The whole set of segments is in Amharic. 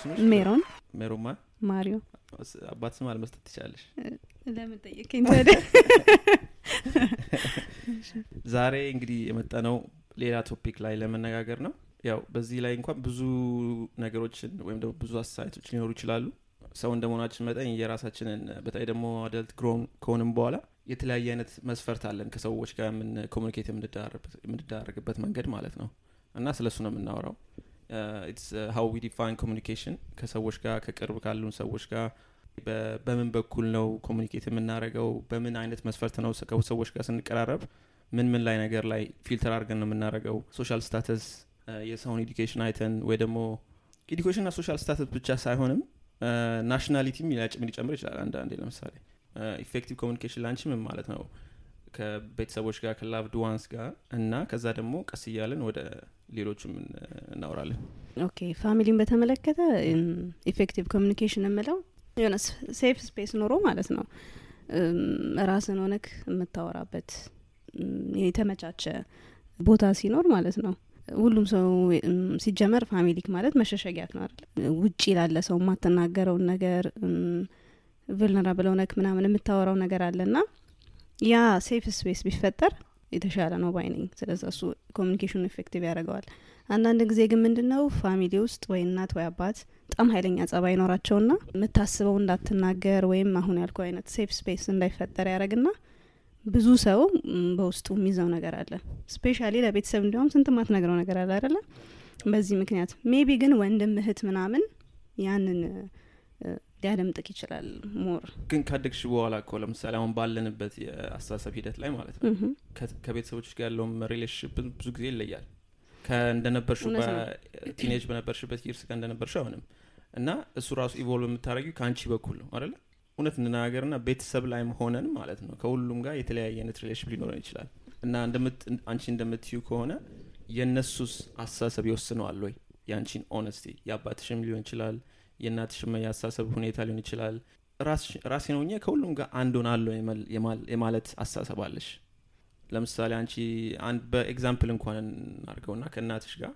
ስምሽ ሜሮን? ሜሮማ ማሪዮ። አባት ስም አልመስጠት ትችላለሽ ለምን ጠየቀኝ ታዲያ? ዛሬ እንግዲህ የመጣ ነው ሌላ ቶፒክ ላይ ለመነጋገር ነው። ያው በዚህ ላይ እንኳን ብዙ ነገሮችን ወይም ደግሞ ብዙ አስተያየቶች ሊኖሩ ይችላሉ። ሰው እንደመሆናችን መጠን የራሳችንን በተለይ ደግሞ አደልት ግሮን ከሆንም በኋላ የተለያየ አይነት መስፈርት አለን ከሰዎች ጋር ምን ኮሚኒኬት የምንደራረግበት መንገድ ማለት ነው። እና ስለ እሱ ነው የምናወራው It's how we define communication ከሰዎች ጋር ከቅርብ ካሉን ሰዎች ጋር። በምን በኩል ነው communicate የምናደርገው? በምን አይነት መስፈርት ነው ከሰዎች ጋር ስንቀራረብ? ምን ምን ላይ ነገር ላይ filter አድርገን ነው የምናደርገው? social status የሰውን education አይተን ወይ ደግሞ ና social status ብቻ ሳይሆንም nationality ም ሊያጭም ሊጨምር ይችላል አንዳንዴ ለምሳሌ። effective communication ላንቺ ምን ማለት ነው? ከቤተሰቦች ጋር ከ loved ones ጋር እና ከዛ ደግሞ ቀስ እያለን ወደ ሌሎችም እናወራለን። Okay family ን በተመለከተ effective communication የምለው የሆነ safe space ኖሮ ማለት ነው። ራስን ሆነክ የምታወራበት የተመቻቸ ቦታ ሲኖር ማለት ነው። ሁሉም ሰው ሲጀመር family ክ ማለት መሸሸጊያክ ነው አይደል? ውጭ ላለ ሰው የማትናገረውን ነገር vulnerable ሆነክ ምናምን የምታወራው ነገር አለና ያ safe space ቢፈጠር የተሻለ ነው ባይ ነኝ። እሱ communication ኑ effective ያደርገዋል። አንዳንድ ጊዜ ግን ምንድን ነው family ውስጥ ወይ እናት ወይ አባት በጣም ሀይለኛ ጸባይ ይኖራቸውና የምታስበው እንዳትናገር ወይም አሁን ያልኩ አይነት safe space እንዳይፈጠር ያደረግና ብዙ ሰው በውስጡ የሚይዘው ነገር አለ። especially ለቤተሰብ እንዲሁም ስንት ማትነግረው ነገር አለ አይደለ? በዚህ ምክንያት maybe ግን ወንድም እህት ምናምን ያንን ሊያደምጥህ ይችላል more። ግን ካደግሽ በኋላ እኮ ለምሳሌ አሁን ባለንበት የአስተሳሰብ ሂደት ላይ ማለት ነው ከቤተሰቦች ጋር ያለውም relationship ብዙ ጊዜ ይለያል። ነው። teenage በነበርሽበት years ጋር እንደነበርሽው አሁንም እና እሱ ራሱ evolve የምታደረጊው ከአንቺ በኩል ነው አደለ እውነት እንናገር ና ቤተሰብ ላይም ሆነን ማለት ነው ከሁሉም ጋር የተለያየ አይነት relation ሊኖረን ይችላል። እና አንቺ እንደምትዩ ከሆነ የእነሱስ አስተሳሰብ ይወስነዋል ወይ? የአንቺን honesty የአባትሽም ሊሆን ይችላል የእናትሽም የአስተሳሰብ ሁኔታ ሊሆን ይችላል። ራሴን ሆኜ ከሁሉም ጋር አንድ ሆናለሁ የማለት አስተሳሰብ አለሽ። ለምሳሌ አንቺ በ example እንኳን እናድርገውና ከእናትሽ ጋር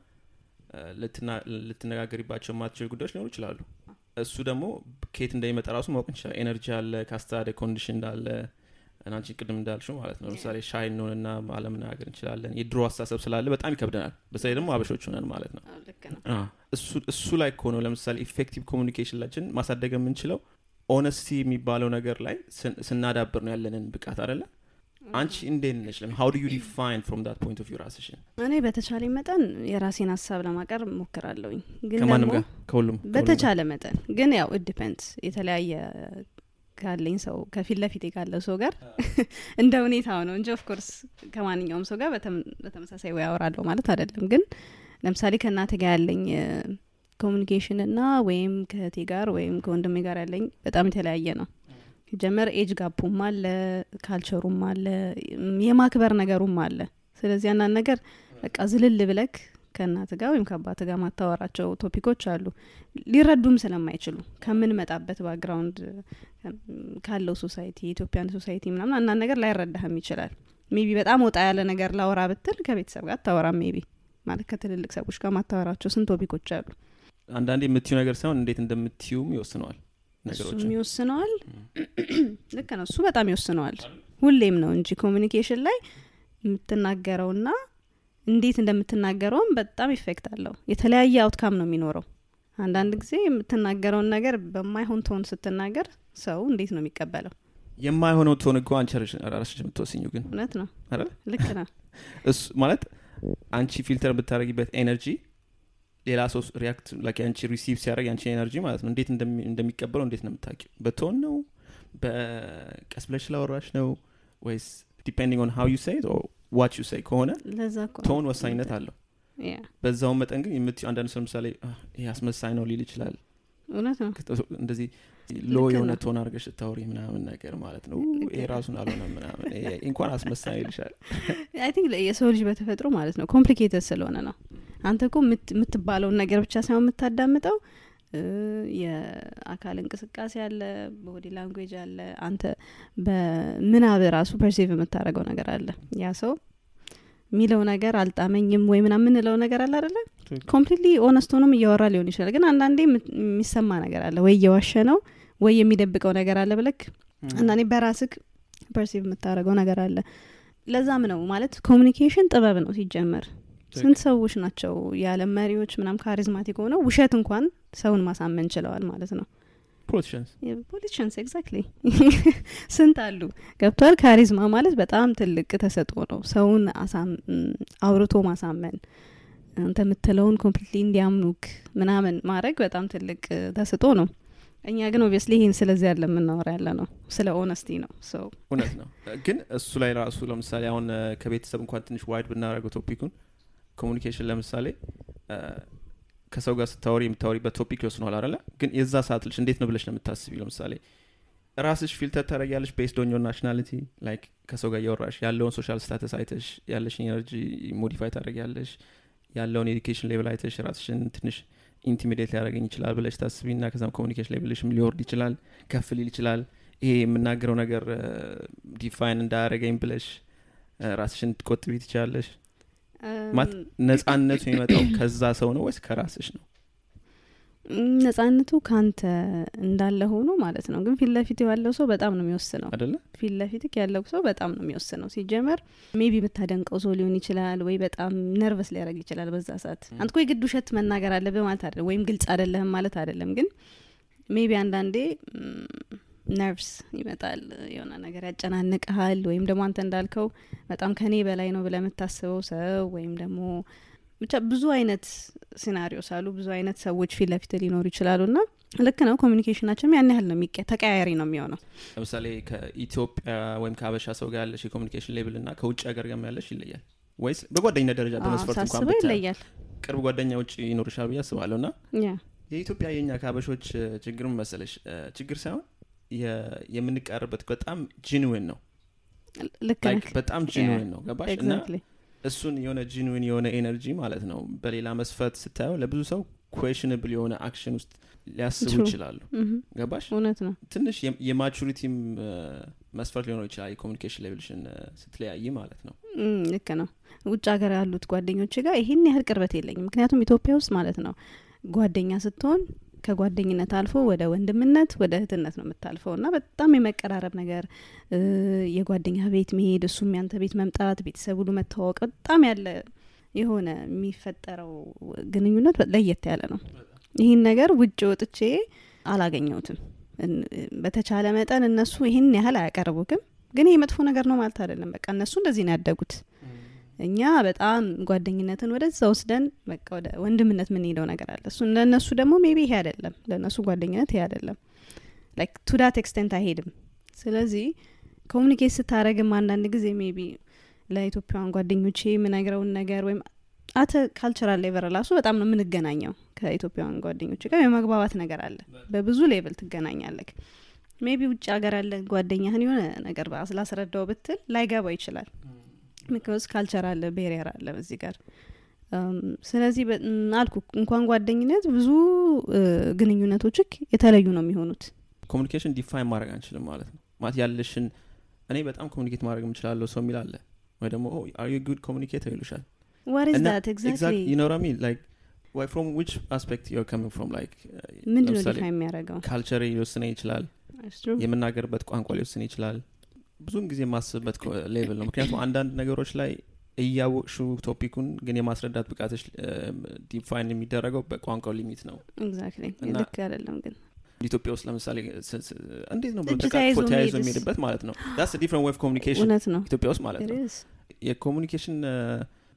ልትነጋገሪባቸው የማትችል ጉዳዮች ሊኖሩ ይችላሉ። እሱ ደግሞ ከየት እንደሚመጣ ራሱ ማወቅ እንችላል energy አለ ካስታደ condition እንዳለ አንቺ ቅድም እንዳልሽው ማለት ነው ለምሳሌ shy እንሆንና አለመነጋገር እንችላለን። የድሮ አስተሳሰብ ስላለ በጣም ይከብደናል። በተለይ ደግሞ አበሾች ሆነን ማለት ነው። እሱ- እሱ ላይ ከሆነ ለምሳሌ effective communication ላችን ማሳደግ የምንችለው honesty የሚባለው ነገር ላይ ስናዳብር ነው ያለንን ብቃት አደለ አንቺ እንዴት ነች how do you define from that point of view ራስሽን? እኔ በተቻለ መጠን የራሴን ሀሳብ ለማቀርብ ሞክራለሁኝ ግን ከማንም ጋር? ከሁሉም? በተቻለ መጠን። ግን ያው depends የተለያየ ካለኝ ሰው ከፊት ለፊት ካለው ሰው ጋር እንደ ሁኔታው ነው እንጂ of course ከማንኛውም ሰው ጋር በተመሳሳይ ወይ አወራለሁ ማለት አይደለም። ግን ለምሳሌ ከእናቴ ጋር ያለኝ communication እና ወይም ከእህቴ ጋር ወይም ከወንድሜ ጋር ያለኝ በጣም የተለያየ ነው። ሲጀመር age gap ኡም አለ culture ኡም አለ የማክበር ነገሩም አለ። ስለዚህ አንዳንድ ነገር በቃ ዝልል ብለክ ከእናት ጋር ወይም ከአባት ጋር ማታወራቸው topic ኦች አሉ። ሊረዱም ስለማይችሉ ከምንመጣበት background ካለው society የኢትዮጵያን society ምናምን አንዳንድ ነገር ላይረዳህም ይችላል። maybe በጣም ወጣ ያለ ነገር ላወራ ብትል ከቤተሰብ ጋር አታወራም maybe ማለት ከትልልቅ ሰዎች ጋር ማታወራቸው ስንት topic ኦች አሉ? አንዳንዴ የምትዩ ነገር ሳይሆን እንዴት እንደምትዩም ይወስነዋል እሱም ነገሮችን ይወስነዋል። ልክ ነው። እሱ በጣም ይወስነዋል። ሁሌም ነው እንጂ communication ላይ የምትናገረውና እንዴት እንደምትናገረውም በጣም effect አለው። የተለያየ outcome ነው የሚኖረው። አንዳንድ ጊዜ የምትናገረውን ነገር በማይሆን tone ስትናገር ሰው እንዴት ነው የሚቀበለው? የማይሆነው tone እኮ አንቺ ራስሽ የምትወስኙ ግን እውነት ነው? ልክ ነው። እሱ ማለት አንቺ filter የምታደረጊበት energy ሌላ ሰው react like አንቺ receive ሲያደርግ ያንቺ energy ማለት ነው። እንዴት እንደሚ- እንደሚቀበለው እንዴት ነው የምታውቂው? በ tone ነው? በቀስ ብለሽ ስላወራሽ ነው? ወይስ depending on how you said what you ከሆነ tone ወሳኝነት አለው። በዛውን መጠን ግን የምትይው አንዳንድ ሰው ለምሳሌ "አህ፣ ይሄ አስመሳይ ነው ሊል ይችላል. እውነት ነው። እንደዚህ low የሆነ tone አድርገሽ ስታወሪ ምናምን ነገር ማለት ነው። ይሄ ራሱን አልሆነ ምናምን. እንኳን አስመሳይ ይልሻል I think የሰው ልጅ በተፈጥሮ ማለት ነው complicated ስለሆነ ነው። አንተ እኮ የምት- የምትባለውን ነገር ብቻ ሳይሆን የምታዳምጠው የአካል እንቅስቃሴ አለ body language አለ አንተ በምናብ ራሱ perceive የምታደርገው ነገር አለ። ያ ሰው የሚለው ነገር አልጣመኝም ወይ ምና የምንለው ነገር አለ አደለ completely honest ሆኖም እያወራ ሊሆን ይችላል። ግን አንዳንዴ የሚሰማ ነገር አለ። ወይ እየዋሸ ነው ወይ የሚደብቀው ነገር አለ። ብለክ አንዳንዴ በራስክ perceive የምታደርገው ነገር አለ። ለዛም ነው ማለት communication ጥበብ ነው ሲጀመር ስንት ሰዎች ናቸው የዓለም መሪዎች ምናም charismatic ሆነው ውሸት እንኳን ሰውን ማሳመን ችለዋል ማለት ነው? politicians exactly ስንት አሉ? ገብቷል? charisma ማለት በጣም ትልቅ ተሰጥኦ ነው። ሰውን አውርቶ ማሳመን አንተ የምትለውን completely እንዲያምኑክ ምናምን ማድረግ በጣም ትልቅ ተሰጥኦ ነው። እኛ ግን obviously ይህን ስለዚህ ያለ የምናወራ ያለ ነው ስለ honesty ነው። እውነት ነው። ግን እሱ ላይ ራሱ ለምሳሌ አሁን ከቤተሰብ እንኳን ትንሽ wide ብናደረገው topic ኡን communication ለምሳሌ ከሰው ጋር ስታወሪ የምታወሪበት topic ይወስነዋል አለ ግን የዛ ሰዓት ልሽ እንዴት ነው ብለሽ ነው የምታስቢ ለምሳሌ ራስሽ filter ታደረጊያለሽ based on nationality like ከሰው ጋር እያወራሽ ያለውን social status አይተሽ ያለሽን energy modify ታደረጊያለሽ ያለውን education level አይተሽ ራስሽን ትንሽ intimidate ሊያደረገኝ ይችላል ብለሽ ታስቢና ከዛም communication level ሽም ሊወርድ ይችላል ከፍ ሊል ይችላል። ይሄ የምናገረው ነገር define እንዳያደረገኝ ብለሽ ራስሽን ትቆጥቢ ትችላለሽ ማለት ነጻነቱ የሚመጣው ከዛ ሰው ነው ወይስ ከራስሽ ነው? ነጻነቱ ካንተ እንዳለ ሆኖ ማለት ነው። ግን ፊት ለፊት ያለው ሰው በጣም ነው የሚወስነው። አደለ ፊት ለፊት ያለው ሰው በጣም ነው የሚወስነው። ሲጀመር maybe የምታደንቀው ሰው ሊሆን ይችላል ወይ በጣም nervous ሊያደርግ ይችላል በዛ ሰዓት። አንተ እኮ የግድ ውሸት መናገር አለብህ ማለት አይደለም ወይም ግልጽ አይደለህም ማለት አይደለም። ግን maybe አንዳንዴ nervous ይመጣል የሆነ ነገር ያጨናንቅሃል ወይም ደግሞ አንተ እንዳልከው በጣም ከኔ በላይ ነው ብለህ የምታስበው ሰው ወይም ደግሞ ብቻ ብዙ አይነት scenarios አሉ ብዙ አይነት ሰዎች ፊት ለፊት ሊኖሩ ይችላሉ እና ልክ ነው communication ኣችንም ያን ያህል ነው የሚቀ ተቀያያሪ ነው የሚሆነው። ለምሳሌ ከኢትዮጵያ ወይም ከአበሻ ሰው ጋር ያለሽ የ communication level እና ከውጭ ሀገር ጋር ያለሽ ይለያል? ወይስ በጓደኝነት ደረጃ በመስፈርት እንኳን ይለያል። ቅርብ ጓደኛ ውጭ ይኖርሻል ብዬ አስባለሁ ያ የኢትዮጵያ የኛ ከአበሾች እ፣ ችግር መሰለሽ? ችግር ሳይሆን የምንቀርበት በጣም genuine ነው። በጣም genuine ነው። ገባሽ? እና እሱን የሆነ genuine የሆነ energy ማለት ነው በሌላ መስፈርት ስታየው ለብዙ ሰው questionable የሆነ action ውስጥ ሊያስቡ. ይችላሉ። ገባሽ? እውነት ነው። ትንሽ የ maturity ም መስፈርት ሊሆነው ይችላል። የ communication level ሽን ስትለያይ ማለት ነው። እም፣ ልክ ነው። ውጭ ሀገር ያሉት ጓደኞች ጋር ይህን ያህል ቅርበት የለኝም። ምክንያቱም ኢትዮጵያ ውስጥ ማለት ነው ጓደኛ ስትሆን ከጓደኝነት አልፎ ወደ ወንድምነት ወደ እህትነት ነው የምታልፈው። እና በጣም የመቀራረብ ነገር የጓደኛ ቤት መሄድ እሱም ያንተ ቤት መምጣት ቤተሰብ ሁሉ መተዋወቅ በጣም ያለ የሆነ የሚፈጠረው ግንኙነት ለየት ያለ ነው። ይህን ነገር ውጭ ወጥቼ አላገኘሁትም። በተቻለ መጠን እነሱ ይህን ያህል አያቀርቡክም ግን ይህ መጥፎ ነገር ነው ማለት አይደለም። በቃ እነሱ እንደዚህ ነው ያደጉት እኛ በጣም ጓደኝነትን ወደዛ ወስደን በቃ ወደ ወንድምነት የምንሄደው ነገር አለ። እሱ ለእነሱ ደግሞ maybe ይሄ አይደለም ለእነሱ ጓደኝነት ይሄ አይደለም። like to that extent አይሄድም። ስለዚህ communicate ስታደረግም አንዳንድ ጊዜ maybe ለኢትዮጵያውያን ጓደኞቼ የምነግረውን ነገር ወይም at a cultural level ራሱ በጣም ነው የምንገናኘው ከኢትዮጵያውያን ጓደኞች ጋር የመግባባት ነገር አለ። በብዙ level ትገናኛለክ maybe ውጭ ሀገር ያለ ጓደኛህን የሆነ ነገር ስላስረዳው ብትል ላይገባው ይችላል because culture አለ barrier አለ በዚህ ጋር። ስለዚህ አልኩ እንኳን ጓደኝነት ብዙ እ፣ ግንኙነቶችክ የተለዩ ነው የሚሆኑት። communication define ማድረግ አንችልም ማለት ነው። ማለት ያለሽን እኔ በጣም communicate ማድረግ የምችላለሁ ሰው የሚል አለ። ወይ ደግሞ are you good communicator ይሉሻል። what is እና that exactly you know what I mean? Like why from which aspect you're coming from? Like ምንድን ነው ለምሳሌ define የሚያደርገው? culture ሊወስነ ይችላል. የምናገርበት ቋንቋ ሊወስን ይችላል ብዙን ጊዜ የማስብበት level ነው። ምክንያቱም አንዳንድ ነገሮች ላይ እያወቅሹ topic ኡን ግን የማስረዳት ብቃቶች define የሚደረገው በቋንቋው limit ነው። ልክ አይደለም ግን። ኢትዮጵያ ውስጥ ለምሳሌ እንዴት ነው ተያይዞ? የሚሄድበት ማለት ነው? that's different of communication ነው። ኢትዮጵያ ውስጥ ማለት ነው. የ communication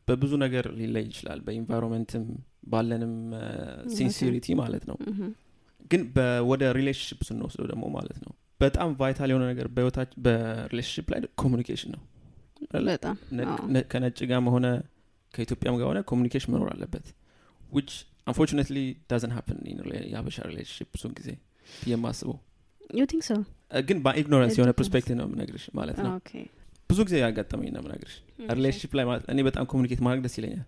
በብዙ ነገር ሊለይ ይችላል። በ environment ም ባለንም sincerity ማለት ነው። Mhm. ግን ወደ relationship ስንወስደው ደግሞ ማለት ነው በጣም vital የሆነ ነገር በህይወታችን በ relationship ላይ communication ነው። ከነጭ ጋርም ሆነ ከኢትዮጵያም ጋር ሆነ communication መኖር አለበት። which unfortunately doesn't happen የሀበሻ relationship ብዙን ጊዜ የማስበው? እ፣ ግን በ ignorance የሆነ. perspective ነው የምነግርሽ ማለት ነው። Okay. ብዙ ጊዜ ያጋጠመኝ ነው የምነግርሽ። relationship ላይ ማለት እኔ በጣም communicate ማድረግ ደስ ይለኛል.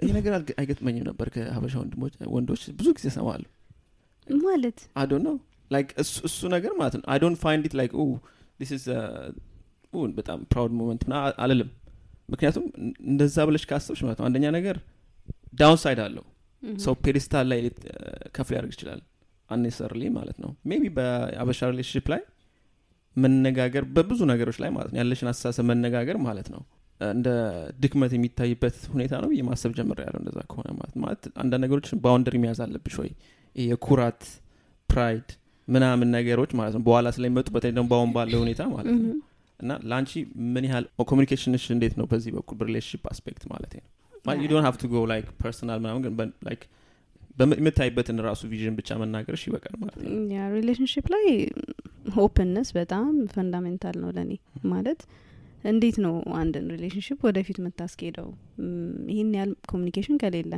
ይህ ነገር አይገጥመኝም ነበር ከሀበሻ ወንድሞች ወንዶች ብዙ ጊዜ ሰማሉ ማለት? don't know like እሱ ነገር ማለት ነው. I don't find it like this is በጣም proud moment ምና አልልም። ምክንያቱም እንደዛ ብለሽ ካሰብሽ ማለት ነው። አንደኛ ነገር downside አለው ሰው pedestal ላይ ከፍ ሊያደርግ ይችላል። unnecessarily ማለት ነው። maybe በአበሻ relationship ላይ መነጋገር በብዙ ነገሮች ላይ ማለት ነው። ያለሽን አስተሳሰብ መነጋገር ማለት ነው። እንደ ድክመት የሚታይበት ሁኔታ ነው ብዬ ማሰብ ጀምር ያለው እንደዛ ከሆነ ማለት ማለት አንዳንድ ነገሮችን boundary መያዝ አለብሽ ወይ? የኩራት pride ምናምን ነገሮች ማለት ነው። በኋላ ስለሚመጡ በተለይ ደግሞ በአሁን ባለው ሁኔታ ማለት ነው። እና ለአንቺ ምን ያህል communication ሽ እንዴት ነው በዚህ በኩል በ relationship aspect ማለት ነው? you don't have to go like personal ምናምን ግን በም- የምታይበትን ራሱ vision ብቻ መናገርሽ ይበቃል ማለት ነው። ያ relationship ላይ openness በጣም fundamental ነው ለእኔ ማለት እንዴት ነው አንድን relationship ወደፊት የምታስኬደው? ይህን ያህል communication ከሌለ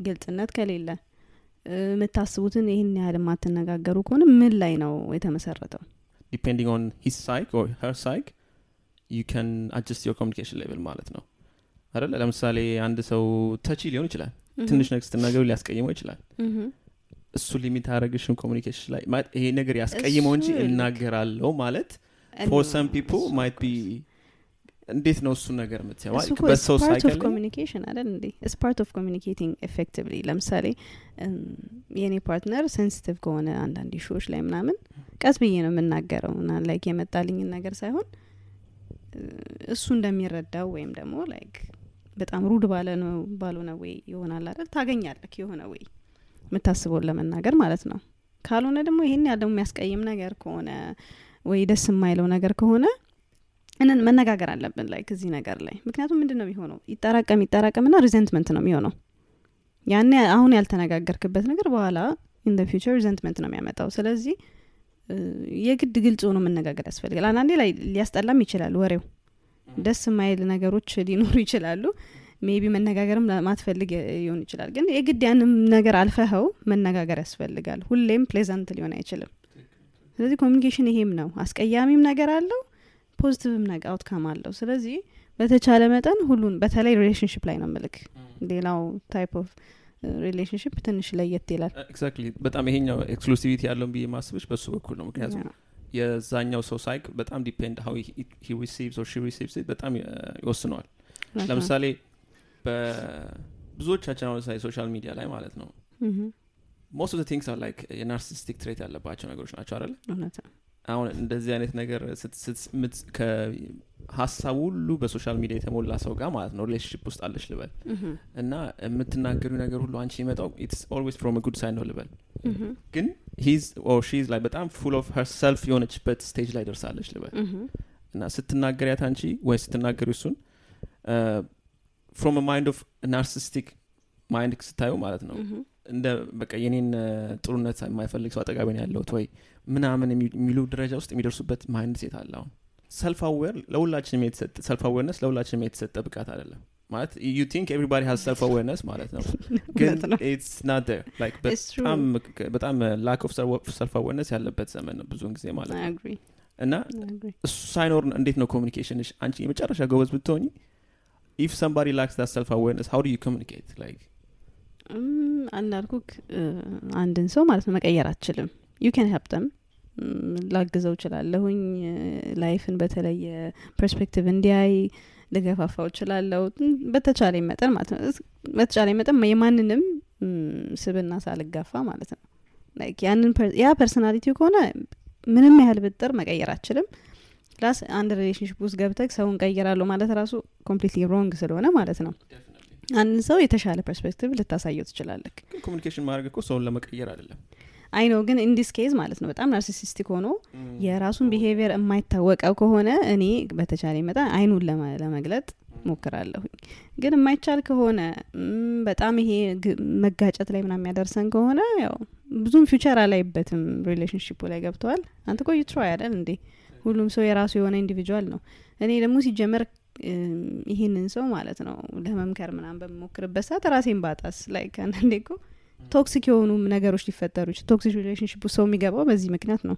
ግልጽነት ከሌለ የምታስቡትን ይህን ያህል የማትነጋገሩ ከሆነ ምን ላይ ነው የተመሰረተው? depending on his psyche or her psyche you can adjust your communication level ማለት ነው። አይደለ? ለምሳሌ አንድ ሰው touchy ሊሆን ይችላል። ትንሽ ነገር ስትናገሩ ሊያስቀይመው ይችላል። እሱ limit ያደረግሽን communication ላይ ይሄ ነገር ያስቀይመው እንጂ እናገራለው ማለት for some people might be እንዴት ነው ነገር እሱ በሰው part of psyche communication አይደል እንዴ? it's part of communicating effectively ለምሳሌ የእኔ partner sensitive ከሆነ አንዳንድ issue ዎች ላይ ምናምን ቀስ ብዬ ነው የምናገረው እና like የመጣልኝን ነገር ሳይሆን እሱ እንደሚረዳው ወይም ደግሞ like በጣም rude ባለ ነው ባልሆነ way ይሆናል አይደል? ታገኛለክ የሆነ way የምታስበውን ለመናገር ማለት ነው። ካልሆነ ደግሞ ይሄን ያለው የሚያስቀይም ነገር ከሆነ ወይ ደስ የማይለው ነገር ከሆነ እንን መነጋገር አለብን ላይ እዚህ ነገር ላይ። ምክንያቱም ምንድን ነው የሚሆነው? ይጠራቀም ይጠራቀምና resentment ነው የሚሆነው። ያኔ አሁን ያልተነጋገርክበት ነገር በኋላ in future resentment ነው የሚያመጣው። ስለዚህ የግድ ግልጽ ሆኖ መነጋገር ያስፈልጋል። አንዳንዴ ላይ ሊያስጠላም ይችላል ወሬው። ደስ የማይል ነገሮች ሊኖሩ ይችላሉ። maybe መነጋገርም ማትፈልግ ሊሆን ይችላል። ግን የግድ ያንም ነገር አልፈኸው መነጋገር ያስፈልጋል። ሁሌም pleasant ሊሆን አይችልም። ስለዚህ communication ይሄም ነው። አስቀያሚም ነገር አለው positive ም ነገር outcome አለው። ስለዚህ በተቻለ መጠን ሁሉን በተለይ relationship ላይ ነው ምልክ ሌላው type of relationship ትንሽ ለየት ይላል። exactly በጣም ይሄኛው exclusivity ያለውን ብዬ ማስብሽ በሱ በኩል ነው። ምክንያቱም የዛኛው ሰው ሳይክ በጣም depend how he receives or she receives በጣም እ፣ ይወስነዋል። ለምሳሌ በብዙዎቻችን አሁን say social media ላይ ማለት ነው most of things are like የ narcissistic trait ያለባቸው ነገሮች ናቸው አይደለ አሁን እንደዚህ አይነት ነገር ከሀሳቡ ሁሉ በ social media የተሞላ ሰው ጋር ማለት ነው relationship ውስጥ አለች ልበል። እና የምትናገሩ ነገር ሁሉ አንቺ የመጣው it's always from good side ነው ልበል። ግን he's or she's like በጣም full of herself የሆነችበት stage ላይ ደርሳለች ልበል። እና ስትናገሪያት አንቺ ወይ ስትናገሪ እሱን from mind of narcissistic mind ስታዩ ማለት ነው እንደ በቃ የኔን ጥሩነት የማይፈልግ ሰው አጠገቤ ነው ያለሁት ወይ ምናምን የሚ- የሚሉ ደረጃ ውስጥ የሚደርሱበት mindset አለ አሁን። self aware ለሁላችንም የተሰጠ self awareness ለሁላችንም የተሰጠ ብቃት አይደለም። ማለት you think everybody has self awareness ማለት ነው። ግን it's not like. በጣም በጣም lack of self awareness ያለበት ዘመን ነው ብዙውን ጊዜ ማለት I ነው። agree. እና I agree. እሱ ሳይኖር እንዴት ነው communication ሽ አንቺ የመጨረሻ ጎበዝ ብትሆኝ if somebody lacks that self awareness how do you communicate like እንዳልኩክ አንድን ሰው ማለት ነው መቀየር አትችልም you can help them ላግዘው እችላለሁኝ። life ን በተለየ perspective እንዲያይ ልገፋፋው እችላለሁ። በተቻለ መጠን ማለት ነው። በተቻለ መጠን የማንንም ስብና ሳልጋፋ ማለት ነው። like ያንን ያ personality ከሆነ ምንም ያህል ብጥር መቀየር አልችልም plus አንድ relationship ውስጥ ገብተህ ሰውን ቀይራለሁ ማለት ራሱ completely wrong ስለሆነ ማለት ነው። አንድን ሰው የተሻለ perspective ልታሳየው ትችላለህ። communication ማድረግ እኮ ሰውን ለመቀየር አይደለም አይ ነው ግን in this case ማለት ነው በጣም narcissistic ሆኖ የራሱን behavior የማይታወቀው ከሆነ እኔ በተቻለ መጠን አይኑን ለመ- ለመግለጥ ሞክራለሁኝ። ግን የማይቻል ከሆነ በጣም ይሄ መጋጨት ላይ ምናምን የሚያደርሰን ከሆነ ያው ብዙም future አላይበትም relationship ኡ ላይ ገብተዋል። አንተ ቆይ true አይደል እንዴ? ሁሉም ሰው የራሱ የሆነ individual ነው። እኔ ደግሞ ሲጀመር ይህንን ሰው ማለት ነው ለመምከር ምናምን በምሞክርበት ሰዓት ራሴን ባጣስ? like አንዳንዴ እኮ toxic የሆኑ ነገሮች ሊፈጠሩ ይችላል toxic relationship ሰው የሚገባው በዚህ ምክንያት ነው።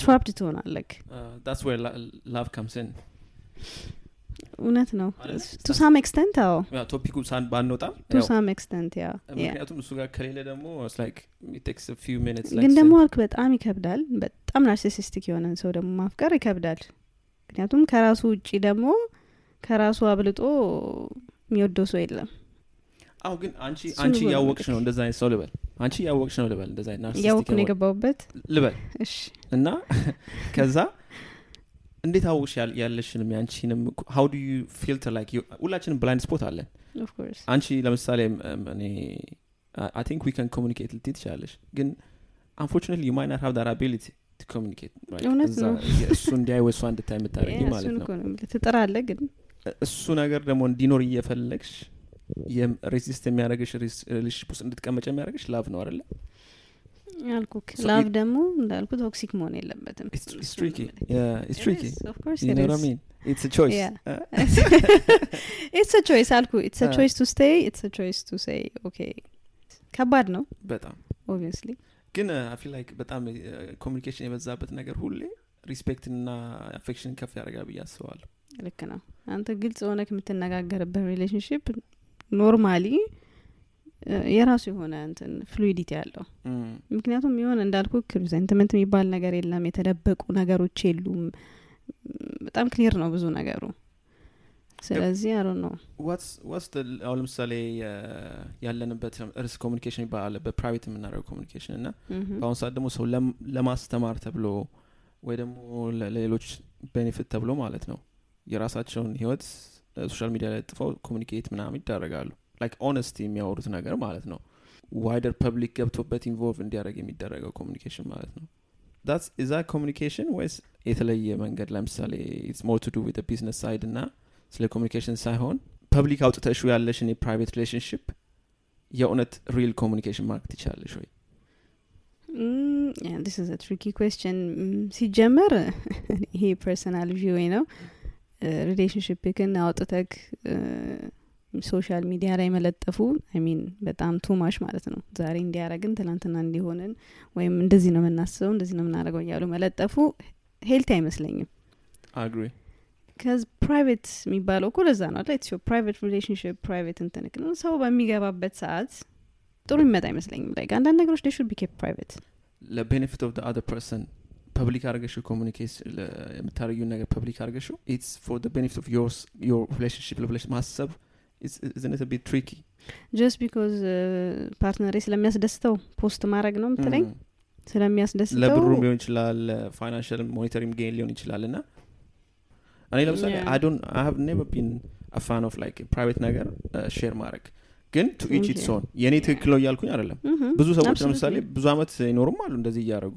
trapped ትሆናለክ love comes in እውነት ነው። አይደል? to some extent አዎ። topic ኡ ባንወጣም to ያው some extent ያ ምክንያቱም እሱ ጋር ከሌለ ደግሞ ግን ደግሞ አልክ በጣም ይከብዳል። በጣም narcissistic የሆነን ሰው ደግሞ ማፍቀር ይከብዳል። ምክንያቱም ከራሱ ውጪ ደግሞ ከራሱ አብልጦ የሚወደው ሰው የለም አሁን ግን አንቺ አንቺ ነው እያወቅሽ ነው እንደዛ አይነት ሰው ልበል። አንቺ እያወቅሽ ነው ልበል እንደዛ እያወቅኩ ነው የገባሁበት? ልበል። እና ከዛ እንዴት አወቅሽ ያለሽንም ያንቺንም how do you filter like ሁላችንም blind spot አለን። አንቺ ለምሳሌ እኔ I think we can communicate ልትይ ትችላለሽ ግን unfortunately you might not have that ability communicate እሱ እንዲያይ እሷ እንድታይ የምታደርጊ ማለት ነው። ትጥራለህ ግን? እሱ ነገር ደግሞ እንዲኖር እየፈለግሽ resist የሚያደረግሽ relationship ውስጥ እንድትቀመጭ የሚያደረግሽ love ነው አደለ ያልኩክ So love ደግሞ እንዳልኩ toxic መሆን የለበትም. Uh, choice አልኩ it's Uh. choice to stay it's choice to say okay ከባድ ነው? በጣም obviously ግን I like በጣም communication የበዛበት ነገር ሁሌ respect ን ና affection ከፍ ያደርጋል ብዬ አስባለሁ። ልክ ነው። አንተ ግልጽ ሆነ የምትነጋገርበት relationship normally የራሱ የሆነ እንትን fluidity Mm. ምክንያቱም የሆነ እንዳልኩ resentment የሚባል ነገር የለም የተደበቁ ነገሮች የሉም። በጣም clear ነው ብዙ ነገሩ። ስለዚህ አሮ ነው አሁን ለምሳሌ ያለንበት እርስ communication ይባላል በ private የምናደርገው communication እና በአሁኑ ሰዓት ደግሞ ሰው ለማስተማር ተብሎ ወይ ደግሞ ለሌሎች benefit ተብሎ ማለት ነው የራሳቸውን ህይወት social media ላይ ለጥፈው communicate ምናምን ይዳረጋሉ like honestly የሚያወሩት ነገር ማለት ነው። wider public ገብቶበት involve እንዲያደርግ የሚደረገው communication ማለት ነው። is a communication ወይስ የተለየ መንገድ? ለምሳሌ it's more to do business side እና ስለ communication ሳይሆን public አውጥተሹ ያለሽን የ private relationship የእውነት real communication ማድረግ ትችላለሽ ወይ? tricky question ሲጀመር ይሄ personal view ነው relationship ክን አውጥተክ social media ላይ መለጠፉ mean በጣም too much ማለት ነው። ዛሬ እንዲያረግን ትላንትና እንዲሆንን ወይም እንደዚህ ነው የምናስበው እንደዚህ ነው የምናደርገው እያሉ መለጠፉ healthy አይመስለኝም። agree። cause private የሚባለው እኮ ለዛ ነው like private relationship private እንትንክ ነው። ሰው በሚገባበት ሰዓት ጥሩ ይመጣ አይመስለኝም። like አንዳንድ ነገሮች should be kept private ለ benefit of other person public አርገሽው communicate የምታደርጊውን ነገር public አርገሽው it's for benefit of your relationship ብለሽ ማሰብ isn't it bit tricky just because partner ኤ ስለሚያስደስተው post ማድረግ ነው ምትለኝ ስለሚያስደስተው ለብሩም ሊሆን ይችላል financial monetary gain ሊሆን ይችላል እና እኔ ለምሳሌ Yeah. I never been a fan of like private ነገር share ማድረግ ግን to each its. own የእኔ ትክክል ነው እያልኩኝ አይደለም Mhm. ብዙ ሰዎች. ለምሳሌ ብዙ አመት ይኖሩም አሉ እንደዚህ እያደረጉ.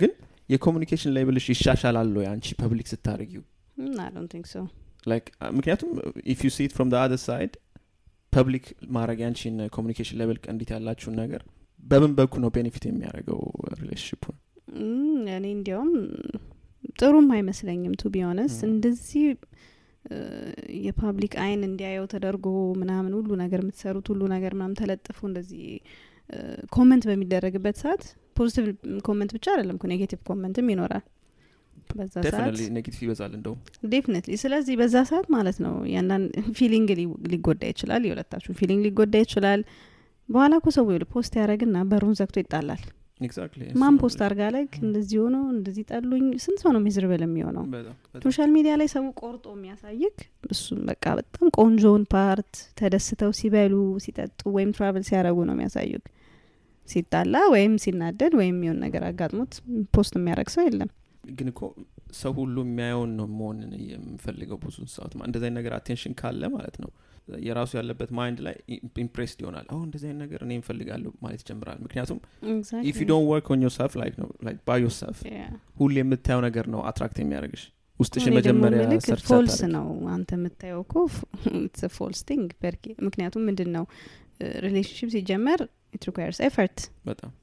ግን የ communication level ሽ ይሻሻላል ወይ አንቺ public ስታደርጊው Mm. like ምክንያቱም if you see it from other side public ማድረግ ያንቺን communication level እንዴት ያላችሁን ነገር በምን በኩል ነው benefit የሚያደርገው relationship ኡ Mm, እኔ እንዲያውም ጥሩም አይመስለኝም to be honest Mm. እንደዚህ እ፣ የ public eye ን እንዲያየው ተደርጎ ምናምን ሁሉ ነገር የምትሰሩት ሁሉ ነገር ምናምን ተለጥፎ እንደዚህ comment በሚደረግበት ሰዓት positive comment ብቻ አይደለም negative comment ም ይኖራል። በዛ ሰዓት negative ይበዛል እንደውም። definitely ስለዚህ በዛ ሰዓት ማለት ነው ያንዳንድ feeling ሊጎዳ ይችላል የሁለታችሁ feeling ሊጎዳ ይችላል። በኋላ እኮ ሰው post ያደረግና በሩን ዘግቶ ይጣላል። ማን post አርጋ ላይ እንደዚህ ሆኖ እንደዚህ ጠሉኝ? ስንት ሰው ነው miserable የሚሆነው? social media ላይ ሰው ቆርጦ የሚያሳይክ እሱም በቃ በጣም ቆንጆውን part ተደስተው ሲበሉ ሲጠጡ ወይም travel ሲያደረጉ ነው የሚያሳዩክ ሲጣላ ወይም ሲናደድ ወይም የሆን ነገር አጋጥሞት post የሚያደረግ ሰው የለም። ግን እኮ ሰው ሁሉ የሚያየውን ነው መሆን የምፈልገው ብዙ ሰዓት እንደዚህ ነገር attention ካለ ማለት ነው። የራሱ ያለበት mind ላይ impressed ይሆናል። አሁ እንደዚህ አይነት ነገር እኔ እንፈልጋለሁ ማለት ይጀምራል። ምክንያቱም if you don't work on yourself like ነው like by yourself ሁሌ የምታየው ነገር ነው attract የሚያደርግሽ። ውስጥሽን መጀመሪያ false ነው። አንተ የምታየው እኮ false thing በርጌ ምክንያቱም ምንድን ነው relationship ሲጀመር it requires effort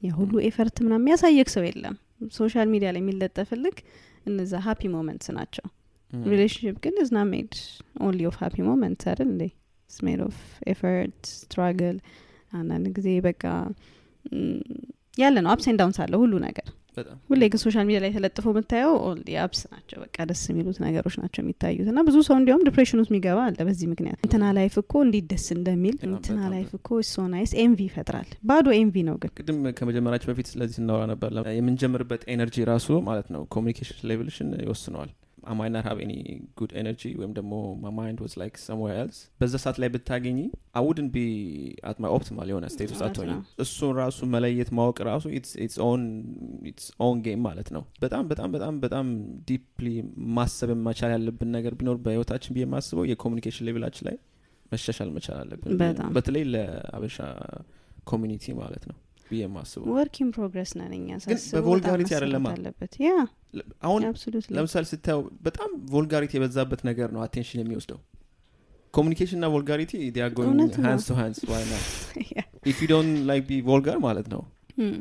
የሁሉ effort ምናምን የሚያሳየክ ሰው የለም። social media ላይ የሚለጠፍልክ እነዛ happy moments ናቸው። relationship ግን isn't made only of happy moments አይደል እንዴ? it's made of effort struggle አንዳንድ ጊዜ በቃ ያለ ነው ups and downs አለ ሁሉ ነገር ሁሌ ግን social media ላይ ተለጥፎ የምታየው ups ናቸው። በቃ ደስ የሚሉት ነገሮች ናቸው የሚታዩት እና ብዙ ሰው እንዲያውም depression ውስጥ የሚገባ አለ በዚህ ምክንያት። እንትና life እኮ እንዴት ደስ እንደሚል እንትና life እኮ so nice envy ይፈጥራል። ባዶ envy ነው ግን። ቅድም ከመጀመራችን በፊት ስለዚህ ስናወራ ነበር። የምንጀምርበት energy ራሱ ማለት ነው communication level ሽን ይወስነዋል I might not have any good energy ወይም ደግሞ mind was like somewhere else. በዛ ሰዓት ላይ ብታገኝ wouldn't be at my optimal የሆነ state ውስጥ ነው። እሱን ራሱ መለየት ማወቅ ራሱ its own game ማለት ነው። በጣም በጣም በጣም በጣም deeply ማሰብ መቻል ያለብን ነገር ቢኖር በህይወታችን ብዬ የማስበው የ communication level ኣችን ላይ መሻሻል መቻል አለብን። በተለይ ለአበሻ ኮሚኒቲ ማለት ነው ብዬ የማስበው። ወርክ ኢን ፕሮግረስ ነን እኛ ግን ሳስበው በቮልጋሪቲ አለበት። ያ አሁን ለምሳሌ ስታየው በጣም ቮልጋሪቲ የበዛበት ነገር ነው አቴንሽን የሚወስደው። ኮሚኒኬሽን ና ቮልጋሪቲ ጎይንግ እውነት ነው። ሃንስ ቱ ሃንስ ዋይ ና ኢፍ ዩ ዶንት ላይክ ቢ ቮልጋር ማለት ነው.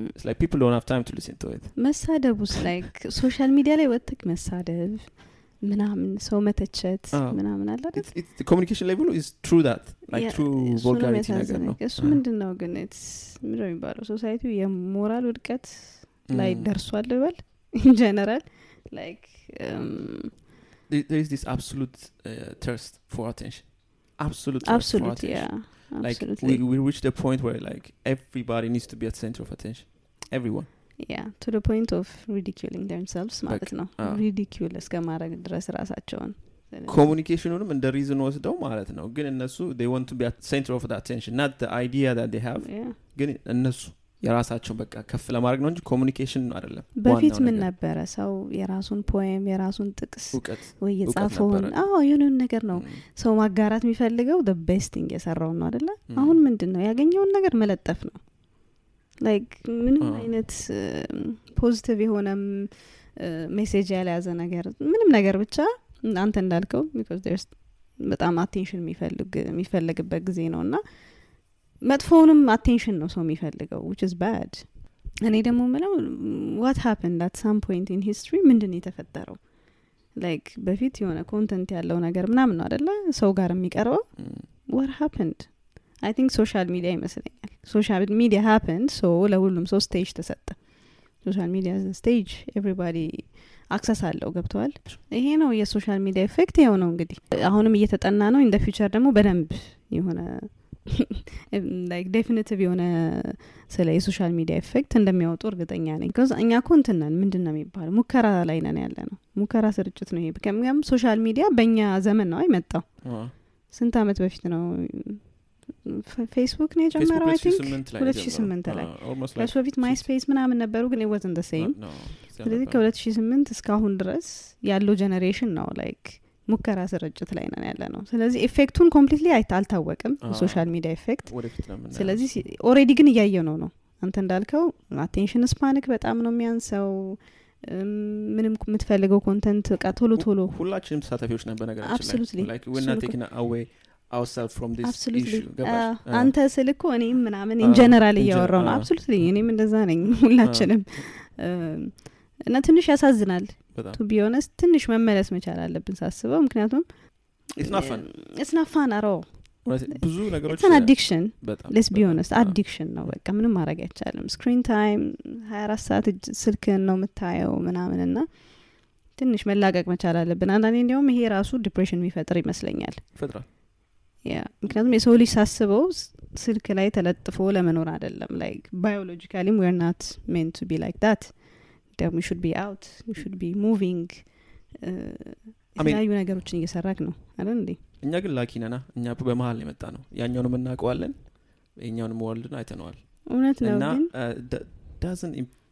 It's like people don't have time to listen to it. መሳደብ ውስጥ ላይክ ሶሻል ሚዲያ ላይ ወጥክ መሳደብ ምናምን ሰው መተቸት አዎ። ምናምን አለ አይደል? It's, it's, the communication level is true that. Like ያ- true እሱ ነው vulgarity ነገር የሚያሳዝነኝ። ነው። እሱ ምንድን ነው ግን it's ምንድን ነው የሚባለው ሶሳይቲው የሞራል ውድቀት ላይ Mm. ደርሷል ልበል ኢንጀነራል ላይክ There, there is this absolute uh, thirst for attention. Absolute thirst for አብሶሉት ያ attention. Like አብሶሉትሊ we, we reach the point where like everybody needs to be at the center of attention. Everyone. yeah to the point of ridiculing themselves ማለት ነው. ridicule እስከ ማድረግ ድረስ ራሳቸውን communication ኑንም እንደ reason ወስደው ማለት ነው። ግን እነሱ attention not the idea that they have. Yeah. ግን እነሱ የራሳቸውን በቃ ከፍ ለማድረግ ነው እንጂ communication አይደለም በፊት ምን ነበረ? ሰው የራሱን poem የራሱን ጥቅስ ወይ የጻፈውን አዎ የሆነን ነገር ነው. ሰው ማጋራት የሚፈልገው best thing የሰራውን ነው አደለ. አሁን ምንድን ነው ያገኘውን ነገር መለጠፍ ነው like ምንም አይነት positive የሆነም message ያልያዘ ነገር ምንም ነገር ብቻ አንተ እንዳልከው because there's በጣም attention የሚፈልግ የሚፈለግበት ጊዜ ነው እና መጥፎውንም attention ነው ሰው የሚፈልገው which is bad እኔ ደግሞ ምለው what happened at some point in history ምንድን የተፈጠረው? like በፊት የሆነ content ያለው ነገር ምናምን ነው አደለ ሰው ጋር የሚቀርበው. what happened I think social media ይመስለኛል. social media happened so ለሁሉም ሰው stage ተሰጠ. social media stage everybody access አለው። ገብተዋል ይሄ ነው የ social media effect ይኸው ነው እንግዲህ። አሁንም እየተጠና ነው። in future ደግሞ በደንብ የሆነ like definitive የሆነ ስለ የ social media effect እንደሚያወጡ እርግጠኛ ነኝ። because እኛ እኮ እንትን ነን። ምንድን ነው የሚባለው? ሙከራ ላይ ነን ያለ ነው ሙከራ ስርጭት ነው ይሄ። ከምም social media በእኛ ዘመን ነው አይመጣው ስንት አመት በፊት ነው ፌስቡክ ነው የጀመረው I think 2008 ላይ ሁለት ሺ ስምንት ላይ ከሱ በፊት ማይስፔስ ምናምን ነበሩ ግን wasn't the same ስለዚህ ከሁለት ሺ ስምንት እስካሁን ድረስ ያለው generation ነው like ሙከራ ስርጭት ላይ ነን ያለ ነው ስለዚህ effect ኡን completely አልታወቅም አዎ። የ social media effect ስለዚህ already ግን እያየ ነው ነው። አንተ እንዳልከው attention span ክ በጣም ነው የሚያንሰው። ምንም የምትፈልገው ኮንተንት እቃ ቶሎ ቶሎ ሁላችንም ተሳታፊዎች ነን በነገራችን. ላይ ourselves from this issue. ገባሽ? አዎ። አንተ ስል እኮ እኔም ምናምን ኢንጀነራል in እያወራው ነው. አብሶሉትሊ እኔም እንደዛ ነኝ ሁላችንም. እም፣ እና ትንሽ ያሳዝናል ቱ ቢሆነስ ትንሽ መመለስ መቻል አለብን ሳስበው። ምክንያቱም. እስናፋን አሮ ብዙ ነገሮች ኢትስ አዲክሽን ሌስ ቢሆነስ አዲክሽን ነው በቃ ምንም ማድረግ አይቻልም። ስክሪን ታይም ሀያ አራት ሰዓት እጅ ስልክን ነው የምታየው ምናምን እና ትንሽ መላቀቅ መቻል አለብን። አንዳንዴ እንዲያውም ይሄ ራሱ depression የሚፈጥር ይመስለኛል። ይፈጥራል ምክንያቱም የሰው ልጅ ሳስበው ስልክ ላይ ተለጥፎ ለመኖር አይደለም like biologically ም we're not meant to be like that ደግሞ should be out should be moving የተለያዩ ነገሮችን እየሰራክ ነው አይደል እንዴ? እኛ ግን lucky ነና እኛ በመሀል የመጣ ነው ያኛውንም እናውቀዋለን የኛውንም world ን አይተነዋል። እውነት ነው እና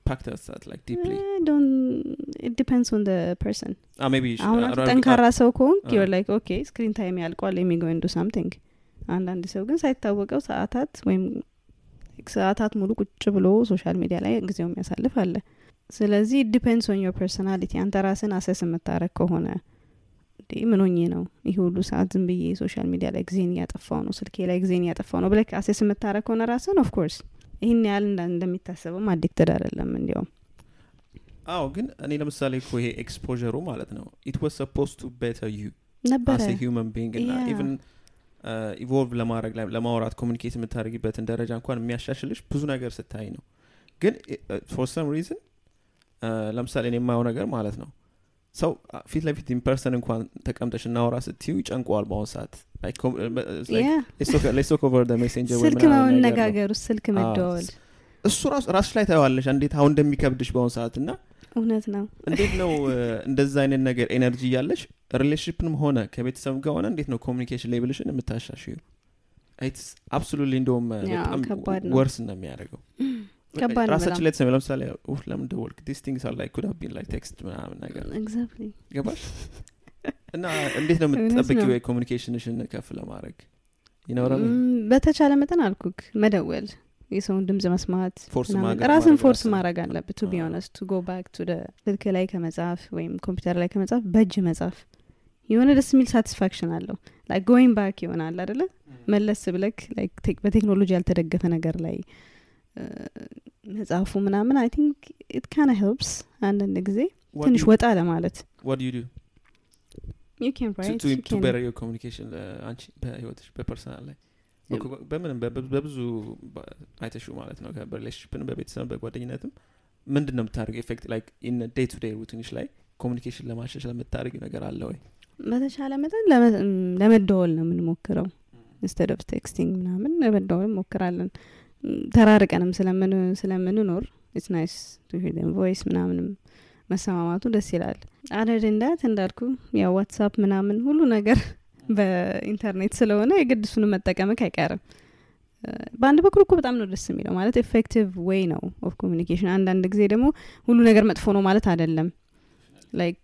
impacts like deeply depends on person maybe አሁን ጠንካራ ሰው ከሆንክ አዎ። you're like okay screen time አልቋል me gonna do something አንዳንድ ሰው ግን ሳይታወቀው ሰአታት ወይም ሰአታት ሙሉ ቁጭ ብሎ social media ላይ ጊዜው የሚያሳልፍ አለ። ስለዚህ depends on your personality አንተ ራስን assess የምታረግ ከሆነ እንዴ ምን ሆኜ ነው? ይህ ሁሉ ሰዓት ዝም ብዬ social media ላይ ጊዜን እያጠፋው ነው ስልኬ ላይ ጊዜን እያጠፋው ነው ብለህ assess የምታረግ ከሆነ ራስን of course ይህን ያህል እንደሚታሰበውም addicted አይደለም እንዲያውም። አዎ ግን እኔ ለምሳሌ እኮ ይሄ ኤክስፖሩ ማለት ነው። it was supposed to better you ነበረ። human being እና. even evolve ለማድረግ ላይ- ለማውራት communicate የምታደርጊበትን ደረጃ እንኳን የሚያሻሽልሽ ብዙ ነገር ስታይ ነው። ግን for some reason ለምሳሌ እኔ የማየው ነገር ማለት ነው ሰው ፊት ለፊት in person እንኳን ተቀምጠሽ እናወራ ስትዩ ይጨንቀዋል በአሁን ሰዓት። ስልክ መነጋገር ውስጥ ስልክ መደዋወል እሱ ራሱ ራስሽ ላይ ታየዋለሽ እንዴት አሁን እንደሚከብድሽ በአሁን ሰዓት እና እውነት ነው። እንዴት ነው እንደዛ አይነት ነገር energy እያለሽ relationship ንም ሆነ ከቤተሰብ ጋር ሆነ እንዴት ነው communication level ሽን የምታሻሽዩ it's absolutely እንደውም በጣም worse ነው። የሚያደርገው ከባድ ራሳችን ላይ trust me ለምሳሌ ኡፍ ለምን ደወልክ? this things are like could been like text ምናምን ነገር። exactly ገባሽ እና እንዴት ነው እውነት የምትጠብቂው ነው። የ communication ሽን ከፍ ለማድረግ? ይኖረም ም፣ በተቻለ መጠን አልኩክ መደወል የሰውን ድምጽ መስማት ራስን force ማድረግ አለብህ to be አዎ። honest to go back to ስልክ ላይ ከመጻፍ ወይም ኮምፒውተር ላይ ከመጻፍ በእጅ መጻፍ። የሆነ ደስ የሚል satisfaction አለው። like going back ይሆናል አደለ መለስ ብለክ በቴክኖሎጂ ያልተደገፈ ነገር ላይ መጻፉ ምናምን I think it can helps አንዳንድ ጊዜ ትንሽ ወጣ ለማለት። አንቺ በህይወትሽ በ personal ላይ? በምንም በብ- በብዙ አይተሹ ማለት ነው። በ relationship ንም በቤተሰብ በጓደኝነትም ምንድን ነው የምታደርገው effect like in day to day routine ሽ ላይ communication ለማሻሻል የምታደርጊው ነገር አለ ወይ? በተቻለ መጠን ለመደወል ነው የምንሞክረው። instead of texting ምናምን ለመደወል እንሞክራለን። እም፣ ተራርቀንም ስለምን- ስለምንኖር it's nice to hear voice ምናምንም መሰማማቱ ደስ ይላል። other than that እንዳልኩ ያው WhatsApp ምናምን ሁሉ ነገር በኢንተርኔት ስለሆነ የግድ እሱን መጠቀምክ አይቀርም። በአንድ በኩል እኮ በጣም ነው ደስ የሚለው ማለት effective way ነው of communication አንዳንድ ጊዜ ደግሞ ሁሉ ነገር መጥፎ ነው ማለት አይደለም። like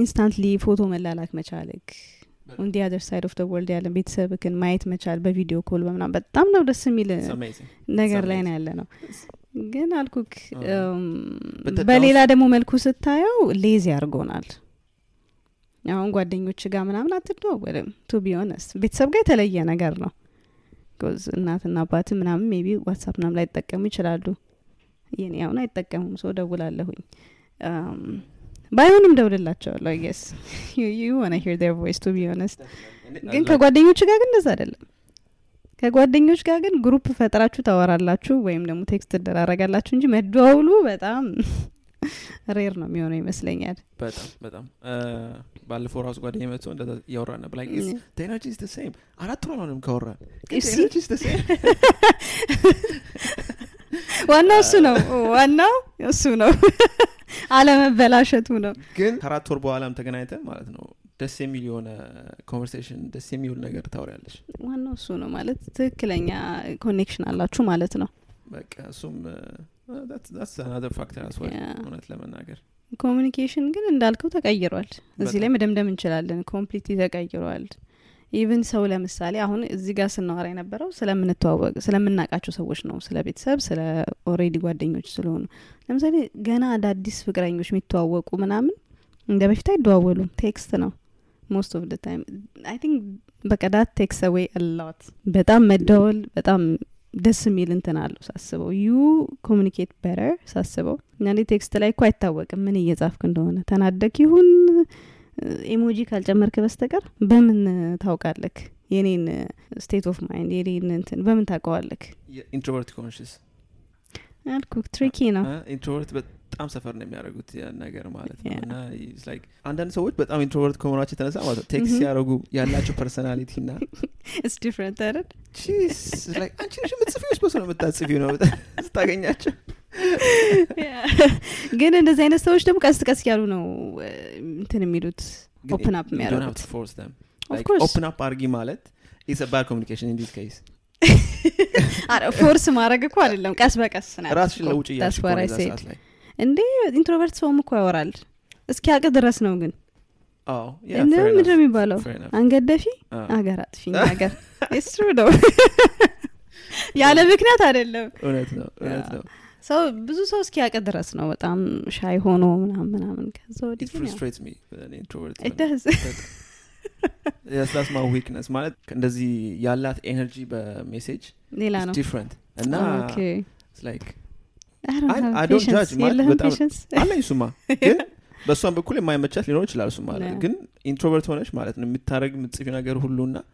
instantly ፎቶ መላላክ መቻልክ on the other side of the world ያለ ቤተሰብክን ማየት መቻል በ video call በምናም በጣም ነው ደስ የሚል. ነገር ላይ. ነው ያለ ነው ግን አልኩክ በሌላ ደግሞ መልኩ ስታየው lazy አድርጎናል። አሁን ጓደኞች ጋር ምናምን አትደዋወልም። to be honest ቤተሰብ ጋር የተለየ ነገር ነው። because እናትና አባት ምናምን maybe WhatsApp ምናምን ላይ ይጠቀሙ ይችላሉ። የኔ አሁን አይጠቀሙም ሰው ደውላለሁኝ ባይሆንም ደውልላቸዋለሁ I guess wanna hear their voice to be honest ግን Like- ከጓደኞች ጋር ግን እንደዛ አይደለም. ከጓደኞች ጋር ግን group ፈጥራችሁ ታወራላችሁ ወይም ደግሞ text ትደራረጋላችሁ እንጂ መደዋውሉ በጣም rare ነው የሚሆነው ይመስለኛል። በጣም በጣም። ባለፈው ራሱ ጓደኛ መጥቶ እንደዛ እያወራ ነበር። The same? አራት ወር አሁንም ካወራን። ግን ዋናው እሱ ነው። ዋናው እሱ ነው አለመበላሸቱ ነው። ግን ከአራት ወር በኋላም ተገናኝተን ማለት ነው ደስ የሚል የሆነ conversation ደስ የሚውል ነገር ታወሪያለሽ? ዋናው እሱ ነው ማለት ትክክለኛ connection አላችሁ ማለት ነው። በቃ እሱም another factor Yeah. እውነት ለመናገር። communication ግን እንዳልከው ተቀይሯል። እዚህ ላይ መደምደም እንችላለን። completely ተቀይሯል even ሰው ለምሳሌ አሁን እዚህ ጋር ስናወራ የነበረው ስለምንተዋወቅ ስለምናውቃቸው ሰዎች ነው። ስለ ቤተሰብ ስለ already ጓደኞች ስለሆኑ ለምሳሌ ገና አዳዲስ ፍቅረኞች የሚተዋወቁ ምናምን እንደ በፊት አይደዋወሉም። text ነው most of time I think በቃ that takes away a lot በጣም መደወል በጣም ደስ የሚል እንትን አለው ሳስበው። you communicate better ሳስበው። እና text ላይ እኮ አይታወቅም ምን እየጻፍክ እንደሆነ። ተናደክ ይሁን emoji ካልጨመርክ በስተቀር በምን ታውቃለክ? የኔን state of mind የኔን እንትን በምን ታውቀዋለክ? introvert conscious አልኩ tricky ነው። introvert በጣም suffer ነው የሚያደርጉት ያን ነገር ማለት ነው. እና አንዳንድ ሰዎች በጣም introvert ከመሆናቸው የተነሳ ማለት ነው text. ሲያደርጉ ያላቸው personality ና it's different አይደል? አንቺ ነሽ የምትጽፊው suppose ነው የምታጽፊው? ነው ስታገኛቸው ግን እንደዚህ አይነት ሰዎች ደግሞ ቀስ ቀስ እያሉ ነው እንትን የሚሉት open up አርጊ ማለት but communication in this case force ማድረግ እኮ አይደለም ቀስ በቀስ ራስሽን ለውጭ እንዴ introvert ሰውም እኮ ያወራል። እስኪ አቅ ድረስ ነው ግን። ምንድን ነው. የሚባለው? Fair enough. አንገት ደፊ አዎ። አገር አጥፊ ሀገር ስሩ ነው ያለ ምክንያት አይደለም። እውነት ነው እውነት. ነው ሰው ብዙ ሰው እስኪያውቅ ድረስ ነው በጣም shy ሆኖ ምናምን ምናምን ከዛ weakness ማለት እንደዚህ ያላት energy በ message ሌላ ነው different እና? አለኝ እሱማ ግን በእሷም በኩል የማይመቻት ሊኖር ይችላል Yeah. ግን introvert ሆነች ማለት ነው የምታደረግ የምትጽፊ ነገር ሁሉ ና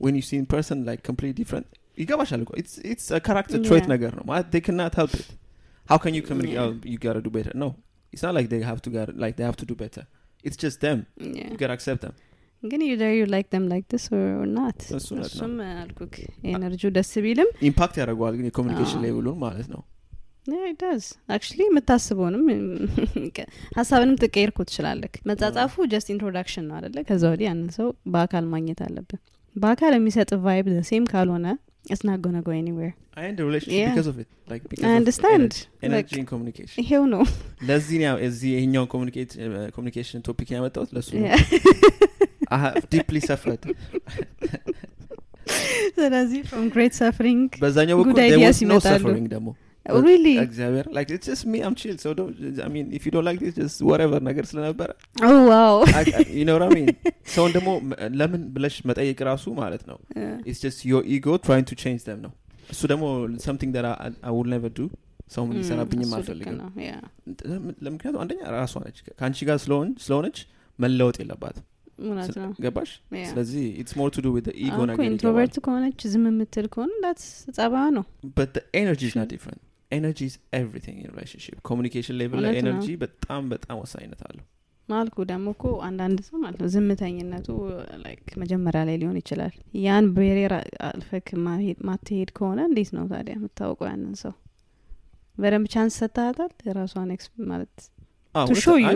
when you see in person like completely different ይገባሻል እኮ trait Yeah. ነገር ነው ማለት help it how can you communicate Yeah. oh, you gotta do better no it's not like they have to gotta, like they have to do better it's just them Yeah. you gotta accept them ግን them like this or not እሱ እውነት ነው። እሱም አልኩክ energy ው ደስ ቢልም impact ያደርገዋል ግን የ communication level ኡን ማለት ነው that's actually የምታስበውንም ሀሳብንም ትቀይርኩ ትችላለክ መጻጻፉ just introduction ነው አደለ ከዛ ወዲህ ያንን ሰው በአካል ማግኘት አለብን በአካል የሚሰጥ ቫይብ ሴም ካልሆነ እስና ጎነ ጎ ኤኒዌር I end the relationship Yeah. because of it. Like because I of understand. energy, energy and communication. ይሄው ነው ለዚህ ነው እዚህ ይሄኛውን ኮሚኒኬሽን ቶፒክ ያመጣሁት ለሱ ነው። Yeah. I have deeply suffered. ስለዚህ ፍሮም ግሬት ሰፍሪንግ በዛኛው በኩል Good there ideas was no ይመጣሉ። suffering ደግሞ ሪሊ እግዚአብሔር like it's just me I'm chill so don't I mean if you don't like this just whatever ነገር ስለነበረ. wow I- I- you know what I mean? ሰውን ደግሞ መ- ለምን ብለሽ መጠየቅ ራሱ ማለት ነው? It's just your ego trying to change them ነው. እሱ ደግሞ something that I, I will never do. ሰው እንዲሰራብኝም አልፈልግም. ለምን- ለምክንያቱም አንደኛ ራሷ ነች። ከአንቺ ጋር ስለሆን- ስለሆነች መለወጥ የለባትም እውነት ነው። ገባሽ? Yeah. ስለዚህ it's more to do with ego አሁን እኮ ነገር ይገባል introvert ከሆነች ዝም የምትል ከሆነ that ጸባዋ ነው. But the energy is not everything in relationship. Communication level ላይ energy በጣም በጣም ወሳኝነት አለው. ማልኩ ደግሞ እኮ አንዳንድ ሰው ማለት ነው ዝምተኝነቱ like መጀመሪያ ላይ ሊሆን ይችላል። ያን barrier አልፈክ ማትሄድ ከሆነ እንዴት ነው ታዲያ የምታውቀው ያንን ሰው? በደንብ chance ሰጥታታል ኤክስ ማለት አዎ፣ To show you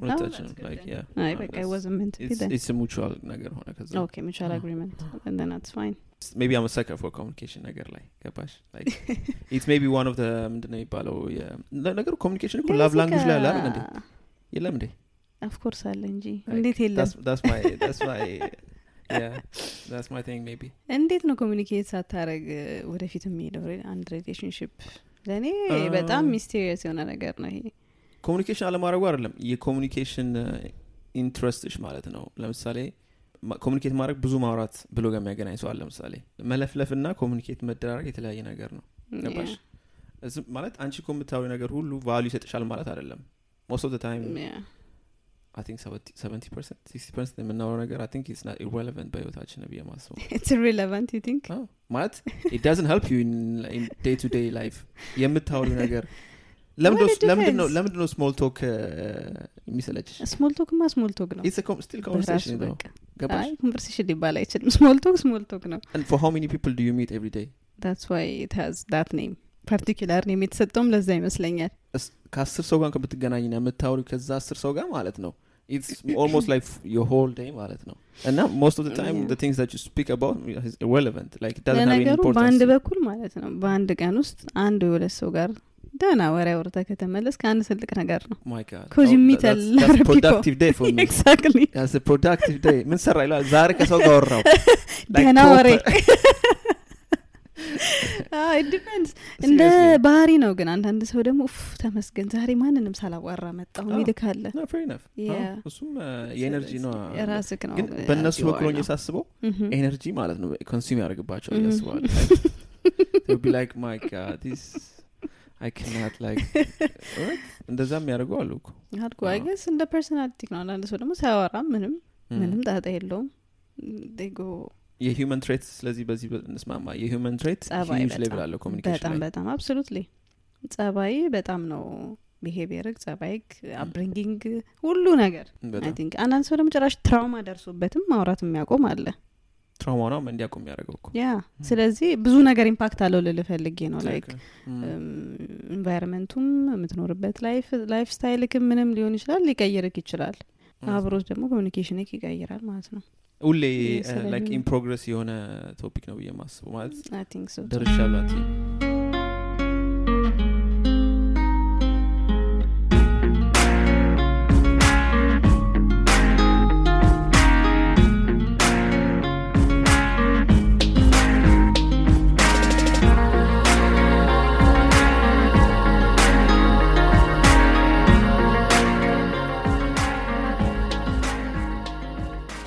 ሁለታችንም like, yeah. አይ it's a mutual ነገር ሆነ ከዛ maybe I'm sucker for communication ነገር ላይ ገባሽ it's maybe one of ምንድን ነው የሚባለው የ- ነገሩ ኮሚኒኬሽን እኮ ላቭ ላንጉጅ ላይ አለ እንዴ የለም እንዴ of course አለ እንጂ እንዴት የለም እንዴት ነው communicate ሳታረግ ወደፊት የሚሄደው አንድ relationship ለእኔ በጣም mysterious የሆነ ነገር ነው ይሄ communication አለማድረጉ አይደለም የ communication interest ሽ ማለት ነው። ለምሳሌ communicate ማድረግ ብዙ ማውራት ብሎ ጋር የሚያገናኝ አለ። ለምሳሌ መለፍለፍና communicate መደራረግ የተለያየ ነገር ነው። ገባሽ? ማለት አንቺ እኮ የምታወሪ ነገር ሁሉ value ይሰጥሻል ማለት አይደለም። most of time think seventy percent sixty percent የምናወራው ነገር I think it's not irrelevant በህይወታችን ብዬ ማስበው it's relevant you think አዎ፣ ማለት it doesn't help you day to day life የምታወሪው ነገር ለምንድን ነው ነው small talk የሚሰለችሽ? small talk ማ small talk ነው. still conversation ነው ገባሽ? ሊባል አይችልም። small talk small talk ነው. Many people do you meet every day? that's why it has that name particular name የተሰጠውም ለዛ ይመስለኛል. ከአስር ሰው ጋር ከምትገናኝ ና የምታወሪ ከዛ አስር ሰው ጋር ማለት ነው. it's almost like whole day ማለት ነው. እና about is irrelevant. Like it doesn't have any ለነገሩ importance. በአንድ በኩል ማለት ነው። በአንድ ቀን ውስጥ አንድ የሁለት ሰው ጋር ደህና ወሬ አውርተህ ከተመለስ ከአንድ ትልቅ ነገር ነው። Oh, a productive day. ምን ሰራ ይላል? ዛሬ ከሰው ጋር ወራው ደህና ወሬ. depends እንደ. ባህሪ ነው ግን አንዳንድ ሰው ደግሞ ኡፍ ተመስገን ዛሬ ማንንም ሳላዋራ መጣሁ. Yeah. አዎ፣ እሱም የ energy ነው ግን በእነሱ በኩል ሆኜ ሳስበው. energy ማለት ነው consume ያደርግባቸዋል Mhm. ያስባል። ቢ ላይክ ማይ ጋድ አይ ካናት ላይክ እንደዛ የሚያደርጉ አሉ እኮ. አልኩ I guess እንደ personality ነው። አንዳንድ ሰው ደግሞ ሳያወራ ምንም Mm. ምንም ጣጣ የለውም። ዴጎ የ human trait ስለዚህ በዚህ እንስማማ። የ human trait huge level በጣም አለው communication በጣም absolutely ጸባይ በጣም ነው behavior ግ ጸባይግ upbringing ሁሉ ነገር አንዳንድ ሰው ደግሞ ጭራሽ trauma ደርሶበትም ማውራት የሚያቆም አለ trauma ነው እንዲያቆም የሚያደርገው እኮ። ያ ስለዚህ ብዙ ነገር impact አለው ልል ፈልጌ ነው። like. environment ኡም የምትኖርበት life lifestyle ክም ምንም ሊሆን ይችላል ሊቀይርክ ይችላል። አብሮት ደግሞ communication ክ ይቀይራል ማለት ነው። ሁሌ ላይክ ኢን ፕሮግረስ የሆነ topic ነው ብዬ ማስበው ማለት አይ